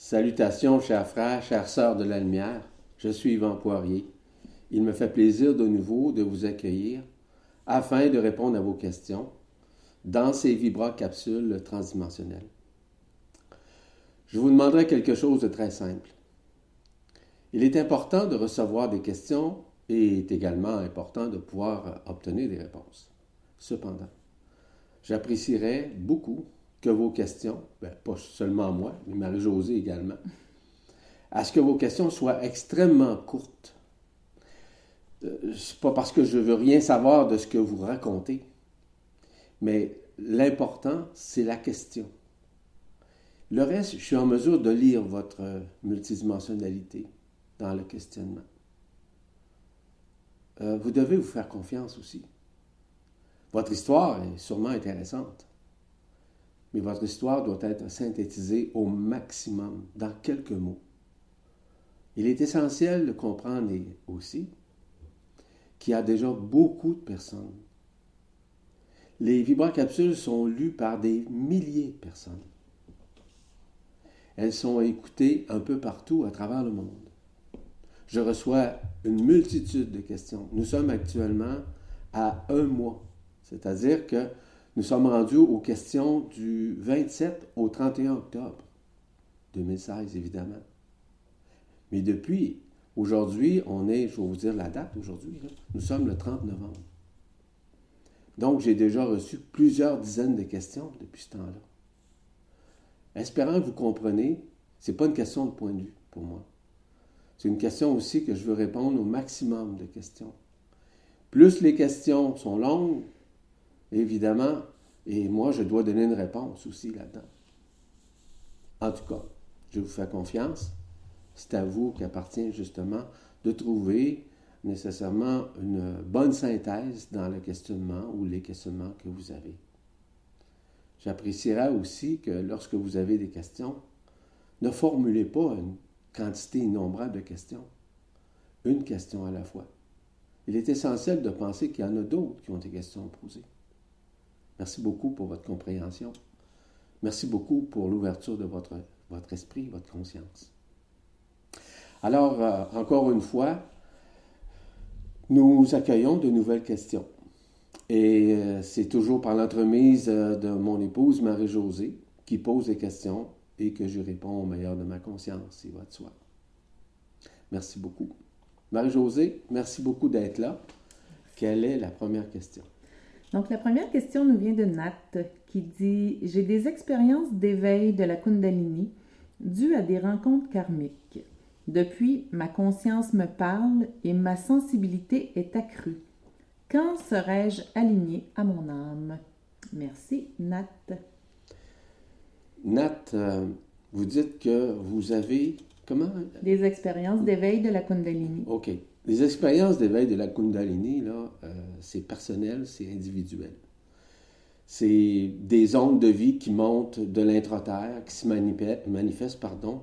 Salutations, chers frères, chères sœurs de la lumière. Je suis Yvan Poirier. Il me fait plaisir de nouveau de vous accueillir afin de répondre à vos questions dans ces Vibra capsules transdimensionnelles. Je vous demanderai quelque chose de très simple. Il est important de recevoir des questions et est également important de pouvoir obtenir des réponses. Cependant, j'apprécierais beaucoup que vos questions, ben, pas seulement moi, mais Marie-Josée également, à ce que vos questions soient extrêmement courtes. Euh, c'est pas parce que je veux rien savoir de ce que vous racontez, mais l'important, c'est la question. Le reste, je suis en mesure de lire votre multidimensionnalité dans le questionnement. Euh, vous devez vous faire confiance aussi. Votre histoire est sûrement intéressante mais votre histoire doit être synthétisée au maximum dans quelques mots. Il est essentiel de comprendre aussi qu'il y a déjà beaucoup de personnes. Les vibracapsules sont lues par des milliers de personnes. Elles sont écoutées un peu partout à travers le monde. Je reçois une multitude de questions. Nous sommes actuellement à un mois, c'est-à-dire que nous sommes rendus aux questions du 27 au 31 octobre 2016, évidemment. Mais depuis aujourd'hui, on est, je vais vous dire la date aujourd'hui, nous sommes le 30 novembre. Donc, j'ai déjà reçu plusieurs dizaines de questions depuis ce temps-là. Espérant que vous comprenez, ce n'est pas une question de point de vue pour moi. C'est une question aussi que je veux répondre au maximum de questions. Plus les questions sont longues, évidemment, et moi, je dois donner une réponse aussi là-dedans. En tout cas, je vous fais confiance. C'est à vous qu'appartient justement de trouver nécessairement une bonne synthèse dans le questionnement ou les questionnements que vous avez. J'apprécierais aussi que lorsque vous avez des questions, ne formulez pas une quantité innombrable de questions. Une question à la fois. Il est essentiel de penser qu'il y en a d'autres qui ont des questions à poser. Merci beaucoup pour votre compréhension. Merci beaucoup pour l'ouverture de votre, votre esprit, votre conscience. Alors, euh, encore une fois, nous accueillons de nouvelles questions. Et euh, c'est toujours par l'entremise euh, de mon épouse Marie-Josée qui pose des questions et que je réponds au meilleur de ma conscience, et votre soi. Merci beaucoup. Marie-Josée, merci beaucoup d'être là. Quelle est la première question? Donc, la première question nous vient de Nat qui dit J'ai des expériences d'éveil de la Kundalini dues à des rencontres karmiques. Depuis, ma conscience me parle et ma sensibilité est accrue. Quand serai-je aligné à mon âme Merci, Nat. Nat, euh, vous dites que vous avez comment? Des expériences d'éveil de la Kundalini. OK. Les expériences d'éveil de la Kundalini, là, euh, c'est personnel, c'est individuel. C'est des ondes de vie qui montent de l'intraterre, qui se manifestent pardon,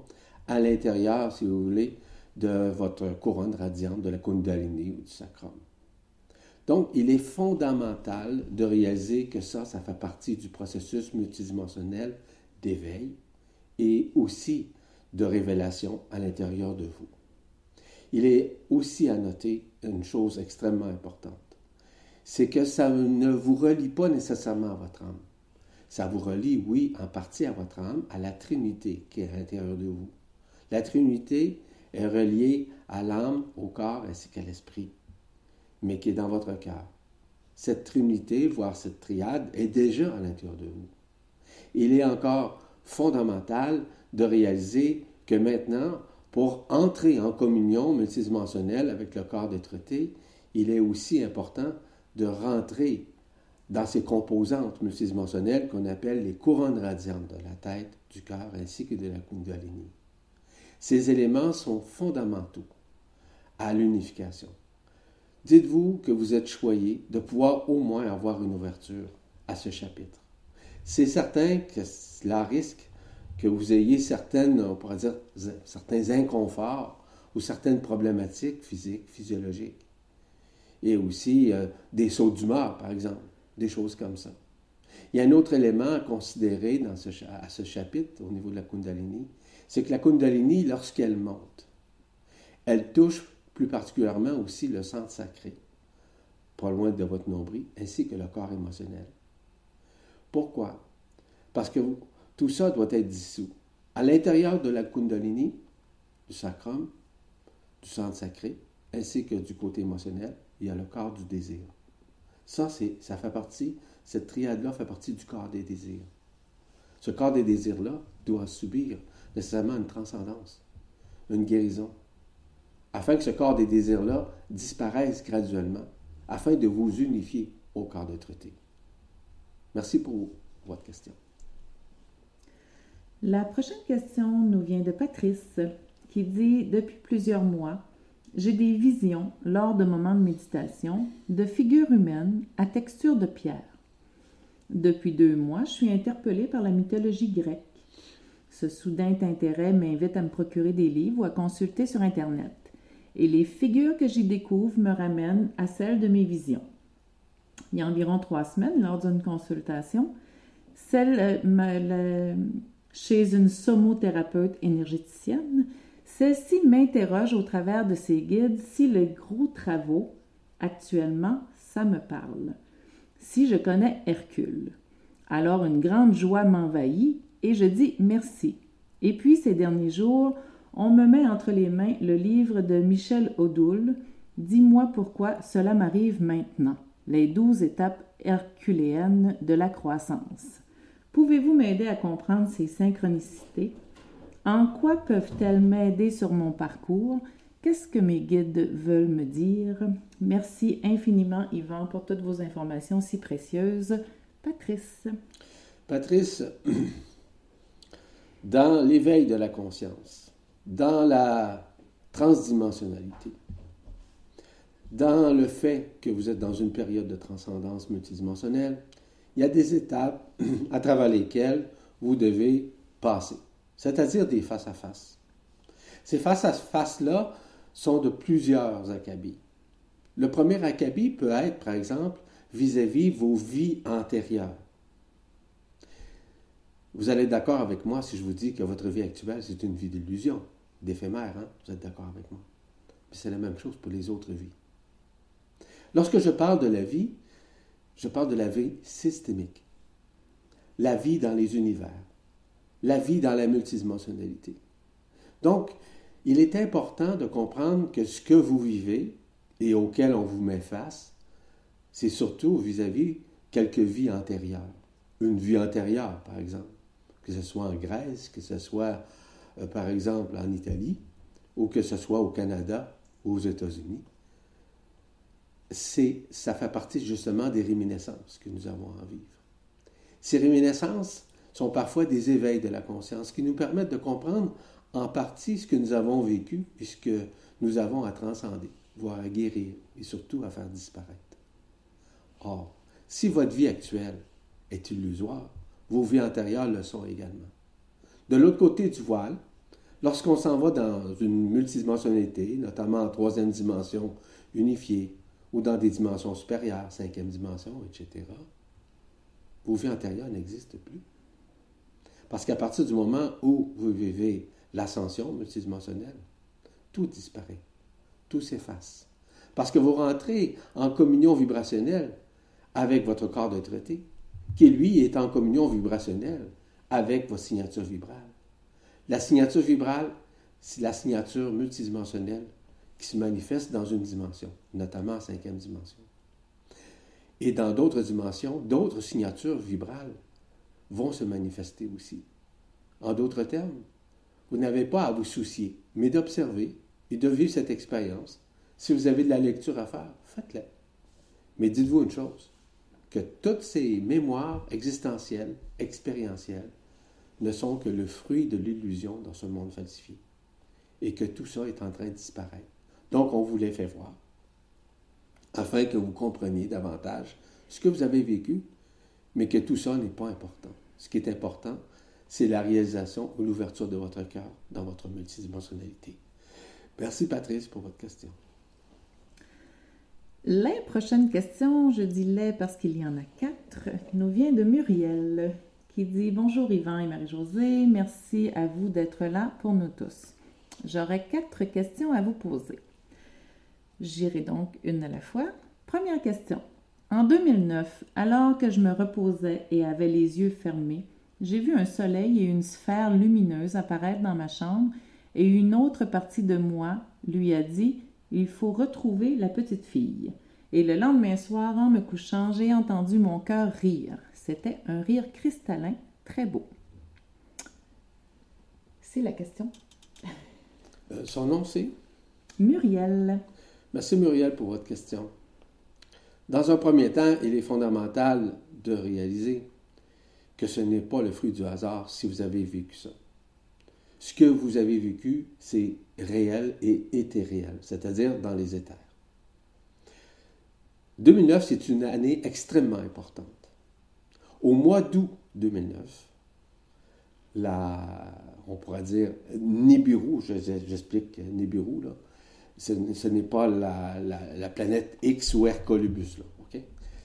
à l'intérieur, si vous voulez, de votre couronne radiante, de la Kundalini ou du sacrum. Donc, il est fondamental de réaliser que ça, ça fait partie du processus multidimensionnel d'éveil et aussi de révélation à l'intérieur de vous. Il est aussi à noter une chose extrêmement importante. C'est que ça ne vous relie pas nécessairement à votre âme. Ça vous relie, oui, en partie à votre âme, à la Trinité qui est à l'intérieur de vous. La Trinité est reliée à l'âme, au corps ainsi qu'à l'esprit, mais qui est dans votre cœur. Cette Trinité, voire cette triade, est déjà à l'intérieur de vous. Il est encore fondamental de réaliser que maintenant, pour entrer en communion multidimensionnelle avec le corps des traités, il est aussi important de rentrer dans ces composantes multidimensionnelles qu'on appelle les couronnes radiantes de la tête, du cœur ainsi que de la Kundalini. Ces éléments sont fondamentaux à l'unification. Dites-vous que vous êtes choyé de pouvoir au moins avoir une ouverture à ce chapitre. C'est certain que cela risque que vous ayez certaines, on pourrait dire, certains inconforts ou certaines problématiques physiques, physiologiques. Et aussi euh, des sauts d'humeur, par exemple, des choses comme ça. Il y a un autre élément à considérer à ce chapitre au niveau de la Kundalini, c'est que la Kundalini, lorsqu'elle monte, elle touche plus particulièrement aussi le centre sacré, pas loin de votre nombril, ainsi que le corps émotionnel. Pourquoi? Parce que tout ça doit être dissous. À l'intérieur de la Kundalini, du sacrum, du centre sacré, ainsi que du côté émotionnel, il y a le corps du désir. Ça, c'est, ça fait partie, cette triade-là fait partie du corps des désirs. Ce corps des désirs-là doit subir nécessairement une transcendance, une guérison, afin que ce corps des désirs-là disparaisse graduellement, afin de vous unifier au corps de traité. Merci pour votre question. La prochaine question nous vient de Patrice qui dit Depuis plusieurs mois, j'ai des visions lors de moments de méditation de figures humaines à texture de pierre. Depuis deux mois, je suis interpellée par la mythologie grecque. Ce soudain intérêt m'invite à me procurer des livres ou à consulter sur Internet. Et les figures que j'y découvre me ramènent à celles de mes visions. Il y a environ trois semaines, lors d'une consultation, celle euh, chez une somothérapeute énergéticienne, celle-ci m'interroge au travers de ses guides si les gros travaux, actuellement, ça me parle. Si je connais Hercule. Alors une grande joie m'envahit et je dis merci. Et puis ces derniers jours, on me met entre les mains le livre de Michel Odoul, Dis-moi pourquoi cela m'arrive maintenant. Les douze étapes herculéennes de la croissance. Pouvez-vous m'aider à comprendre ces synchronicités? En quoi peuvent-elles m'aider sur mon parcours? Qu'est-ce que mes guides veulent me dire? Merci infiniment, Yvan, pour toutes vos informations si précieuses. Patrice. Patrice, dans l'éveil de la conscience, dans la transdimensionnalité, dans le fait que vous êtes dans une période de transcendance multidimensionnelle, il y a des étapes à travers lesquelles vous devez passer, c'est-à-dire des face-à-face. Ces face-à-face-là sont de plusieurs acabis. Le premier acabit peut être, par exemple, vis-à-vis vos vies antérieures. Vous allez être d'accord avec moi si je vous dis que votre vie actuelle, c'est une vie d'illusion, d'éphémère, hein? Vous êtes d'accord avec moi? c'est la même chose pour les autres vies. Lorsque je parle de la vie, je parle de la vie systémique, la vie dans les univers, la vie dans la multidimensionnalité. Donc, il est important de comprendre que ce que vous vivez et auquel on vous met face, c'est surtout vis-à-vis quelques vies antérieures. Une vie antérieure, par exemple, que ce soit en Grèce, que ce soit, euh, par exemple, en Italie, ou que ce soit au Canada aux États-Unis c'est, ça fait partie justement des réminiscences que nous avons à vivre. Ces réminiscences sont parfois des éveils de la conscience qui nous permettent de comprendre en partie ce que nous avons vécu et ce que nous avons à transcender, voire à guérir et surtout à faire disparaître. Or, si votre vie actuelle est illusoire, vos vies antérieures le sont également. De l'autre côté du voile, lorsqu'on s'en va dans une multidimensionnalité, notamment en troisième dimension unifiée, ou dans des dimensions supérieures, cinquième dimension, etc., vos vies antérieures n'existent plus. Parce qu'à partir du moment où vous vivez l'ascension multidimensionnelle, tout disparaît, tout s'efface. Parce que vous rentrez en communion vibrationnelle avec votre corps de traité, qui lui est en communion vibrationnelle avec votre signature vibrale. La signature vibrale, c'est la signature multidimensionnelle qui se manifeste dans une dimension, notamment en cinquième dimension. Et dans d'autres dimensions, d'autres signatures vibrales vont se manifester aussi. En d'autres termes, vous n'avez pas à vous soucier, mais d'observer et de vivre cette expérience. Si vous avez de la lecture à faire, faites-la. Mais dites-vous une chose, que toutes ces mémoires existentielles, expérientielles, ne sont que le fruit de l'illusion dans ce monde falsifié. Et que tout ça est en train de disparaître. Donc, on vous les fait voir, afin que vous compreniez davantage ce que vous avez vécu, mais que tout ça n'est pas important. Ce qui est important, c'est la réalisation ou l'ouverture de votre cœur dans votre multidimensionnalité. Merci Patrice pour votre question. La prochaine question, je dis les parce qu'il y en a quatre, nous vient de Muriel qui dit Bonjour Yvan et Marie-Josée, merci à vous d'être là pour nous tous. J'aurais quatre questions à vous poser. J'irai donc une à la fois. Première question. En 2009, alors que je me reposais et avais les yeux fermés, j'ai vu un soleil et une sphère lumineuse apparaître dans ma chambre et une autre partie de moi lui a dit Il faut retrouver la petite fille. Et le lendemain soir, en me couchant, j'ai entendu mon cœur rire. C'était un rire cristallin, très beau. C'est la question. Euh, son nom, c'est? Muriel. Merci Muriel pour votre question. Dans un premier temps, il est fondamental de réaliser que ce n'est pas le fruit du hasard si vous avez vécu ça. Ce que vous avez vécu, c'est réel et éthéréel, c'est-à-dire dans les éthers. 2009, c'est une année extrêmement importante. Au mois d'août 2009, la, on pourrait dire Nibiru, j'explique Nibiru, là, ce, n'est pas la, planète X ou Hercolubus. Là,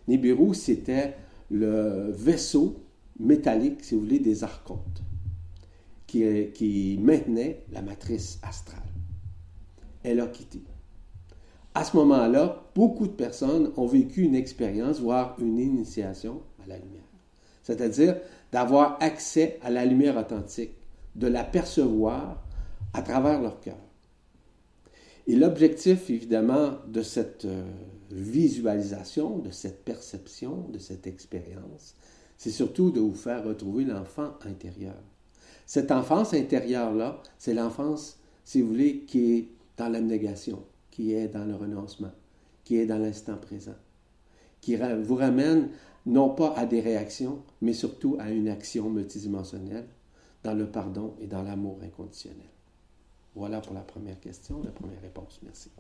Nibiru, c'était le vaisseau métallique, si vous voulez, des archontes, qui, qui maintenait la matrice astrale. Elle a quitté. À ce moment-là, beaucoup de personnes ont vécu une expérience, voire une initiation à la lumière. C'est-à-dire d'avoir accès à la lumière authentique, de la percevoir à travers leur cœur. Et l'objectif, évidemment, de cette euh, visualisation, de cette perception, de cette expérience, c'est surtout de vous faire retrouver l'enfant intérieur. Cette enfance intérieure-là, c'est l'enfance, si vous voulez, qui est dans l'abnégation, qui est dans le renoncement, qui est dans l'instant présent, qui vous ramène non pas à des réactions, mais surtout à une action multidimensionnelle, dans le pardon et dans l'amour inconditionnel. Voilà pour la première question, la première réponse. Merci.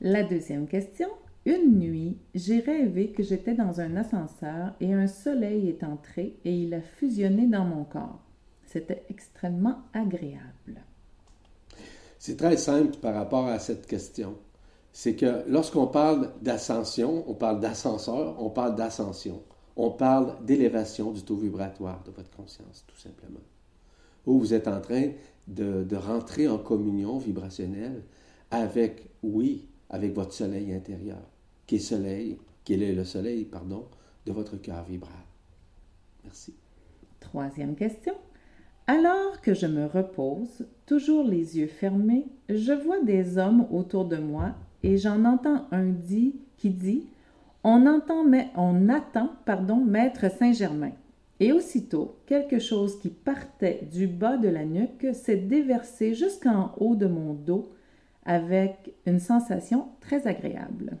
La deuxième question. Une nuit, j'ai rêvé que j'étais dans un ascenseur et un soleil est entré et il a fusionné dans mon corps. C'était extrêmement agréable. C'est très simple par rapport à cette question. C'est que lorsqu'on parle d'ascension, on parle d'ascenseur, on parle d'ascension. On parle d'élévation du taux vibratoire de votre conscience, tout simplement. Où vous êtes en train de, rentrer en communion vibrationnelle avec, oui, avec votre soleil intérieur, qui est soleil, qui est le soleil, pardon, de votre cœur vibral. Merci. Troisième question. Alors que je me repose, toujours les yeux fermés, je vois des hommes autour de moi et j'en entends un qui dit On entend mais on attend, pardon, maître Saint-Germain. Et aussitôt, quelque chose qui partait du bas de la nuque s'est déversé jusqu'en haut de mon dos avec une sensation très agréable.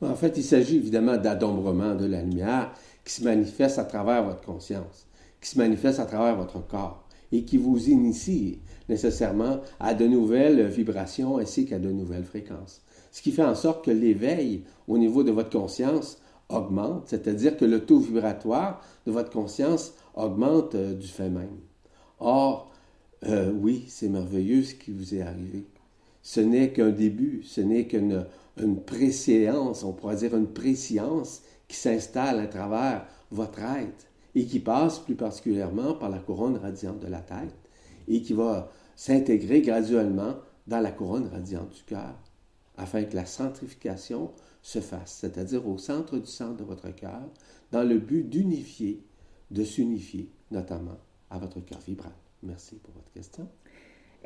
En fait, il s'agit évidemment d'adombrement de la lumière qui se manifeste à travers votre conscience, qui se manifeste à travers votre corps et qui vous initie nécessairement à de nouvelles vibrations ainsi qu'à de nouvelles fréquences. Ce qui fait en sorte que l'éveil au niveau de votre conscience augmente, c'est-à-dire que le taux vibratoire de votre conscience augmente euh, du fait même. Or, euh, oui, c'est merveilleux ce qui vous est arrivé. Ce n'est qu'un début, ce n'est qu'une une préséance, on pourrait dire une préscience qui s'installe à travers votre être et qui passe plus particulièrement par la couronne radiante de la tête et qui va s'intégrer graduellement dans la couronne radiante du cœur afin que la centrification se fasse, c'est-à-dire au centre du centre de votre cœur, dans le but d'unifier, de s'unifier, notamment à votre cœur vibral. Merci pour votre question.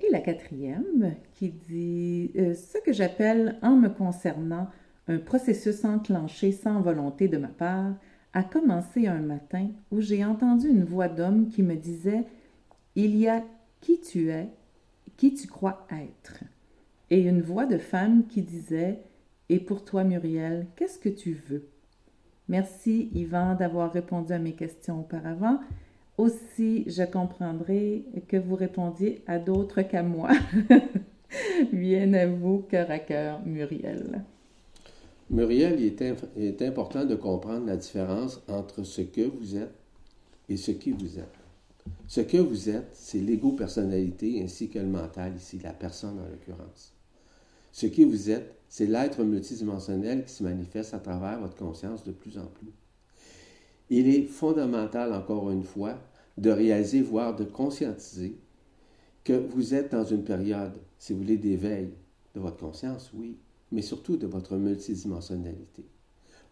Et la quatrième qui dit euh, ce que j'appelle en me concernant un processus enclenché sans volonté de ma part a commencé un matin où j'ai entendu une voix d'homme qui me disait Il y a qui tu es, qui tu crois être, et une voix de femme qui disait et pour toi, Muriel, qu'est-ce que tu veux? Merci, Yvan, d'avoir répondu à mes questions auparavant. Aussi, je comprendrai que vous répondiez à d'autres qu'à moi. Bien à vous, cœur à cœur, Muriel. Muriel, il est, important de comprendre la différence entre ce que vous êtes et ce qui vous êtes. Ce que vous êtes, c'est l'ego-personnalité ainsi que le mental, ici, la personne en l'occurrence. Ce qui vous êtes, c'est l'être multidimensionnel qui se manifeste à travers votre conscience de plus en plus. il est fondamental, encore une fois, de réaliser, voire de conscientiser que vous êtes dans une période, si vous voulez, d'éveil de votre conscience, oui, mais surtout de votre multidimensionnalité.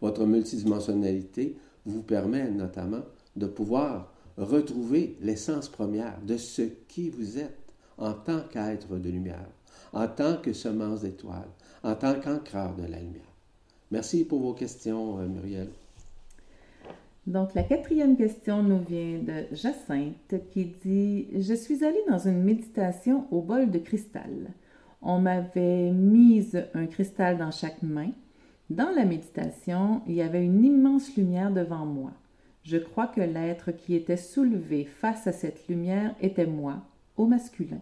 Votre multidimensionnalité vous permet notamment de pouvoir retrouver l'essence première de ce qui vous êtes en tant qu'être de lumière, en tant que semence d'étoiles, en tant qu'ancreur de la lumière. Merci pour vos questions, euh, Muriel. Donc, la quatrième question nous vient de Jacinthe qui dit Je suis allée dans une méditation au bol de cristal. On m'avait mis un cristal dans chaque main. Dans la méditation, il y avait une immense lumière devant moi. Je crois que l'être qui était soulevé face à cette lumière était moi, au masculin.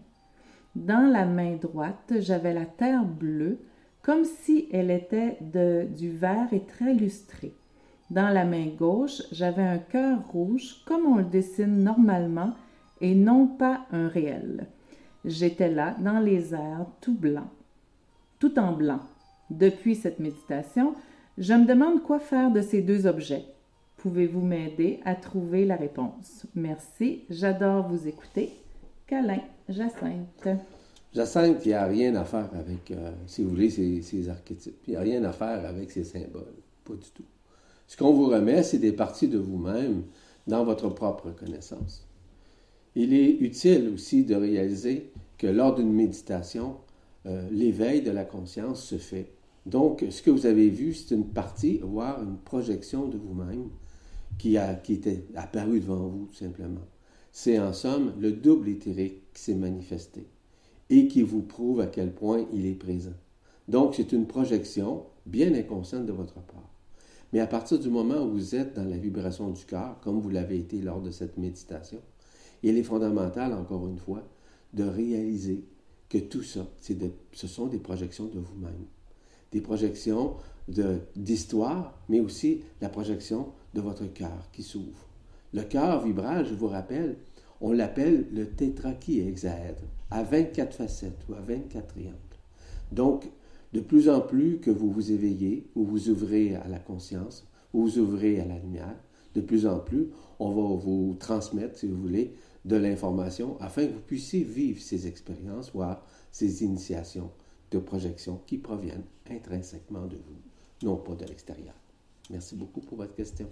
Dans la main droite, j'avais la terre bleue, comme si elle était de, du verre et très lustré. Dans la main gauche, j'avais un cœur rouge, comme on le dessine normalement, et non pas un réel. J'étais là, dans les airs, tout blanc, tout en blanc. Depuis cette méditation, je me demande quoi faire de ces deux objets. Pouvez-vous m'aider à trouver la réponse? Merci, j'adore vous écouter. Câlin, Jacinthe. Jacinthe, il n'y a rien à faire avec, euh, si vous voulez, ces, archétypes. Il n'y a rien à faire avec ces symboles. Pas du tout. Ce qu'on vous remet, c'est des parties de vous-même dans votre propre connaissance. Il est utile aussi de réaliser que lors d'une méditation, euh, l'éveil de la conscience se fait. Donc, ce que vous avez vu, c'est une partie, voire une projection de vous-même qui, qui était apparu devant vous, tout simplement. C'est en somme le double éthérique qui s'est manifesté et qui vous prouve à quel point il est présent. Donc, c'est une projection bien inconsciente de votre part. Mais à partir du moment où vous êtes dans la vibration du cœur, comme vous l'avez été lors de cette méditation, il est fondamental, encore une fois, de réaliser que tout ça, de, ce sont des projections de vous-même. Des projections d'histoire, mais aussi la projection de votre cœur qui s'ouvre. Le cœur vibral, je vous rappelle, on l'appelle le tétrakihéxaèdre, à 24 facettes ou à 24 triangles. Donc, de plus en plus que vous vous éveillez, ou vous ouvrez à la conscience, ou vous ouvrez à la lumière, de plus en plus, on va vous transmettre, si vous voulez, de l'information afin que vous puissiez vivre ces expériences, voire ces initiations de projection qui proviennent intrinsèquement de vous, non pas de l'extérieur. Merci beaucoup pour votre question.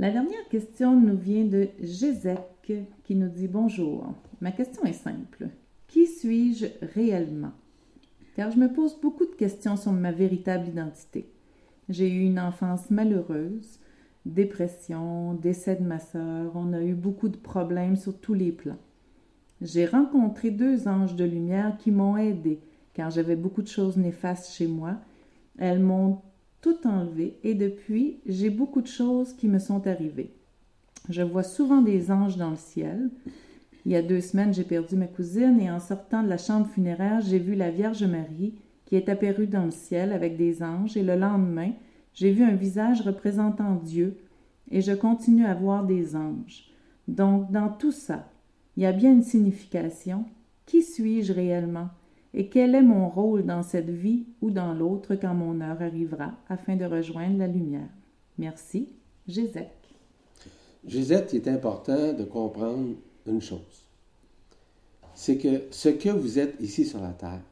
La dernière question nous vient de Gézek qui nous dit Bonjour. Ma question est simple. Qui suis-je réellement? Car je me pose beaucoup de questions sur ma véritable identité. J'ai eu une enfance malheureuse, dépression, décès de ma sœur, on a eu beaucoup de problèmes sur tous les plans. J'ai rencontré deux anges de lumière qui m'ont aidé car j'avais beaucoup de choses néfastes chez moi. Elles m'ont tout enlevé et depuis, j'ai beaucoup de choses qui me sont arrivées. Je vois souvent des anges dans le ciel. Il y a deux semaines, j'ai perdu ma cousine et en sortant de la chambre funéraire, j'ai vu la Vierge Marie qui est apparue dans le ciel avec des anges et le lendemain, j'ai vu un visage représentant Dieu et je continue à voir des anges. Donc, dans tout ça, il y a bien une signification. Qui suis-je réellement? Et quel est mon rôle dans cette vie ou dans l'autre quand mon heure arrivera afin de rejoindre la lumière? Merci, Gézek. Gézek, il est important de comprendre une chose. C'est que ce que vous êtes ici sur la Terre,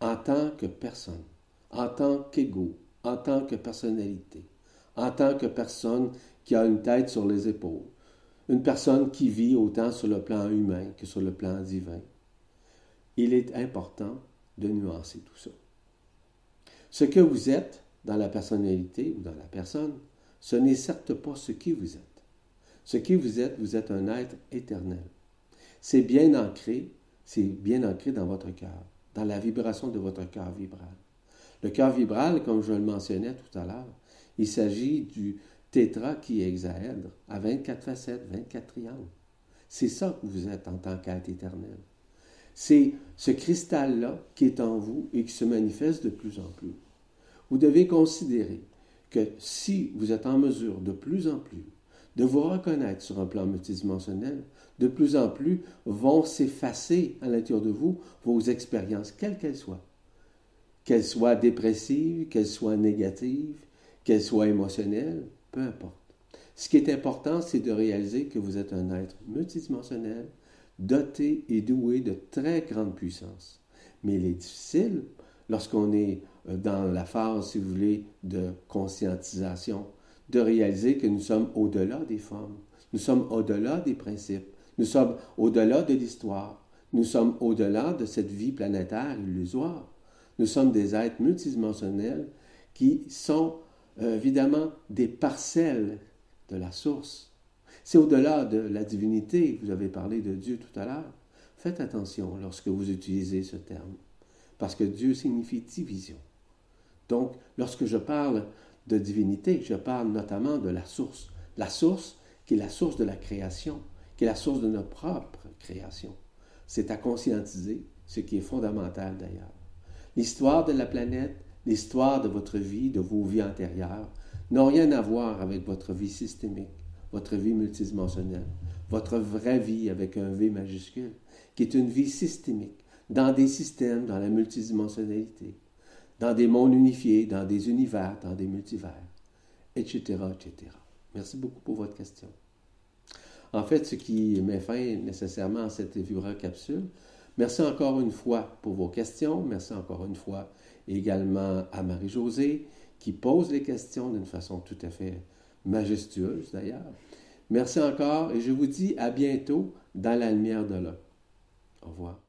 en tant que personne, en tant qu'ego, en tant que personnalité, en tant que personne qui a une tête sur les épaules, une personne qui vit autant sur le plan humain que sur le plan divin, il est important de nuancer tout ça. Ce que vous êtes dans la personnalité ou dans la personne, ce n'est certes pas ce qui vous êtes. Ce qui vous êtes, vous êtes un être éternel. C'est bien ancré, c'est bien ancré dans votre cœur, dans la vibration de votre cœur vibral. Le cœur vibral, comme je le mentionnais tout à l'heure, il s'agit du tétra qui hexaèdre à 24 facettes, 24 triangles. C'est ça que vous êtes en tant qu'être éternel. C'est ce cristal-là qui est en vous et qui se manifeste de plus en plus. Vous devez considérer que si vous êtes en mesure de plus en plus de vous reconnaître sur un plan multidimensionnel, de plus en plus vont s'effacer à l'intérieur de vous vos expériences, quelles qu'elles soient. Qu'elles soient dépressives, qu'elles soient négatives, qu'elles soient émotionnelles, peu importe. Ce qui est important, c'est de réaliser que vous êtes un être multidimensionnel, doté et doué de très grande puissance. Mais il est difficile, lorsqu'on est euh, dans la phase, si vous voulez, de conscientisation, de réaliser que nous sommes au-delà des formes, nous sommes au-delà des principes, nous sommes au-delà de l'histoire, nous sommes au-delà de cette vie planétaire illusoire. Nous sommes des êtres multidimensionnels qui sont euh, évidemment des parcelles de la source. C'est au-delà de la divinité. Vous avez parlé de Dieu tout à l'heure. Faites attention lorsque vous utilisez ce terme, parce que Dieu signifie division. Donc, lorsque je parle de divinité, je parle notamment de la source. La source qui est la source de la création, qui est la source de notre propre création. C'est à conscientiser, ce qui est fondamental d'ailleurs. L'histoire de la planète, l'histoire de votre vie, de vos vies antérieures, n'ont rien à voir avec votre vie systémique, votre vie multidimensionnelle, votre vraie vie avec un V majuscule, qui est une vie systémique, dans des systèmes, dans la multidimensionnalité, dans des mondes unifiés, dans des univers, dans des multivers, etc., etc. Merci beaucoup pour votre question. En fait, ce qui met fin nécessairement à cette Vibra capsule, merci encore une fois pour vos questions. Merci encore une fois également à Marie-Josée qui pose les questions d'une façon tout à fait majestueuse d'ailleurs. Merci encore et je vous dis à bientôt dans la lumière de l'un. Au revoir.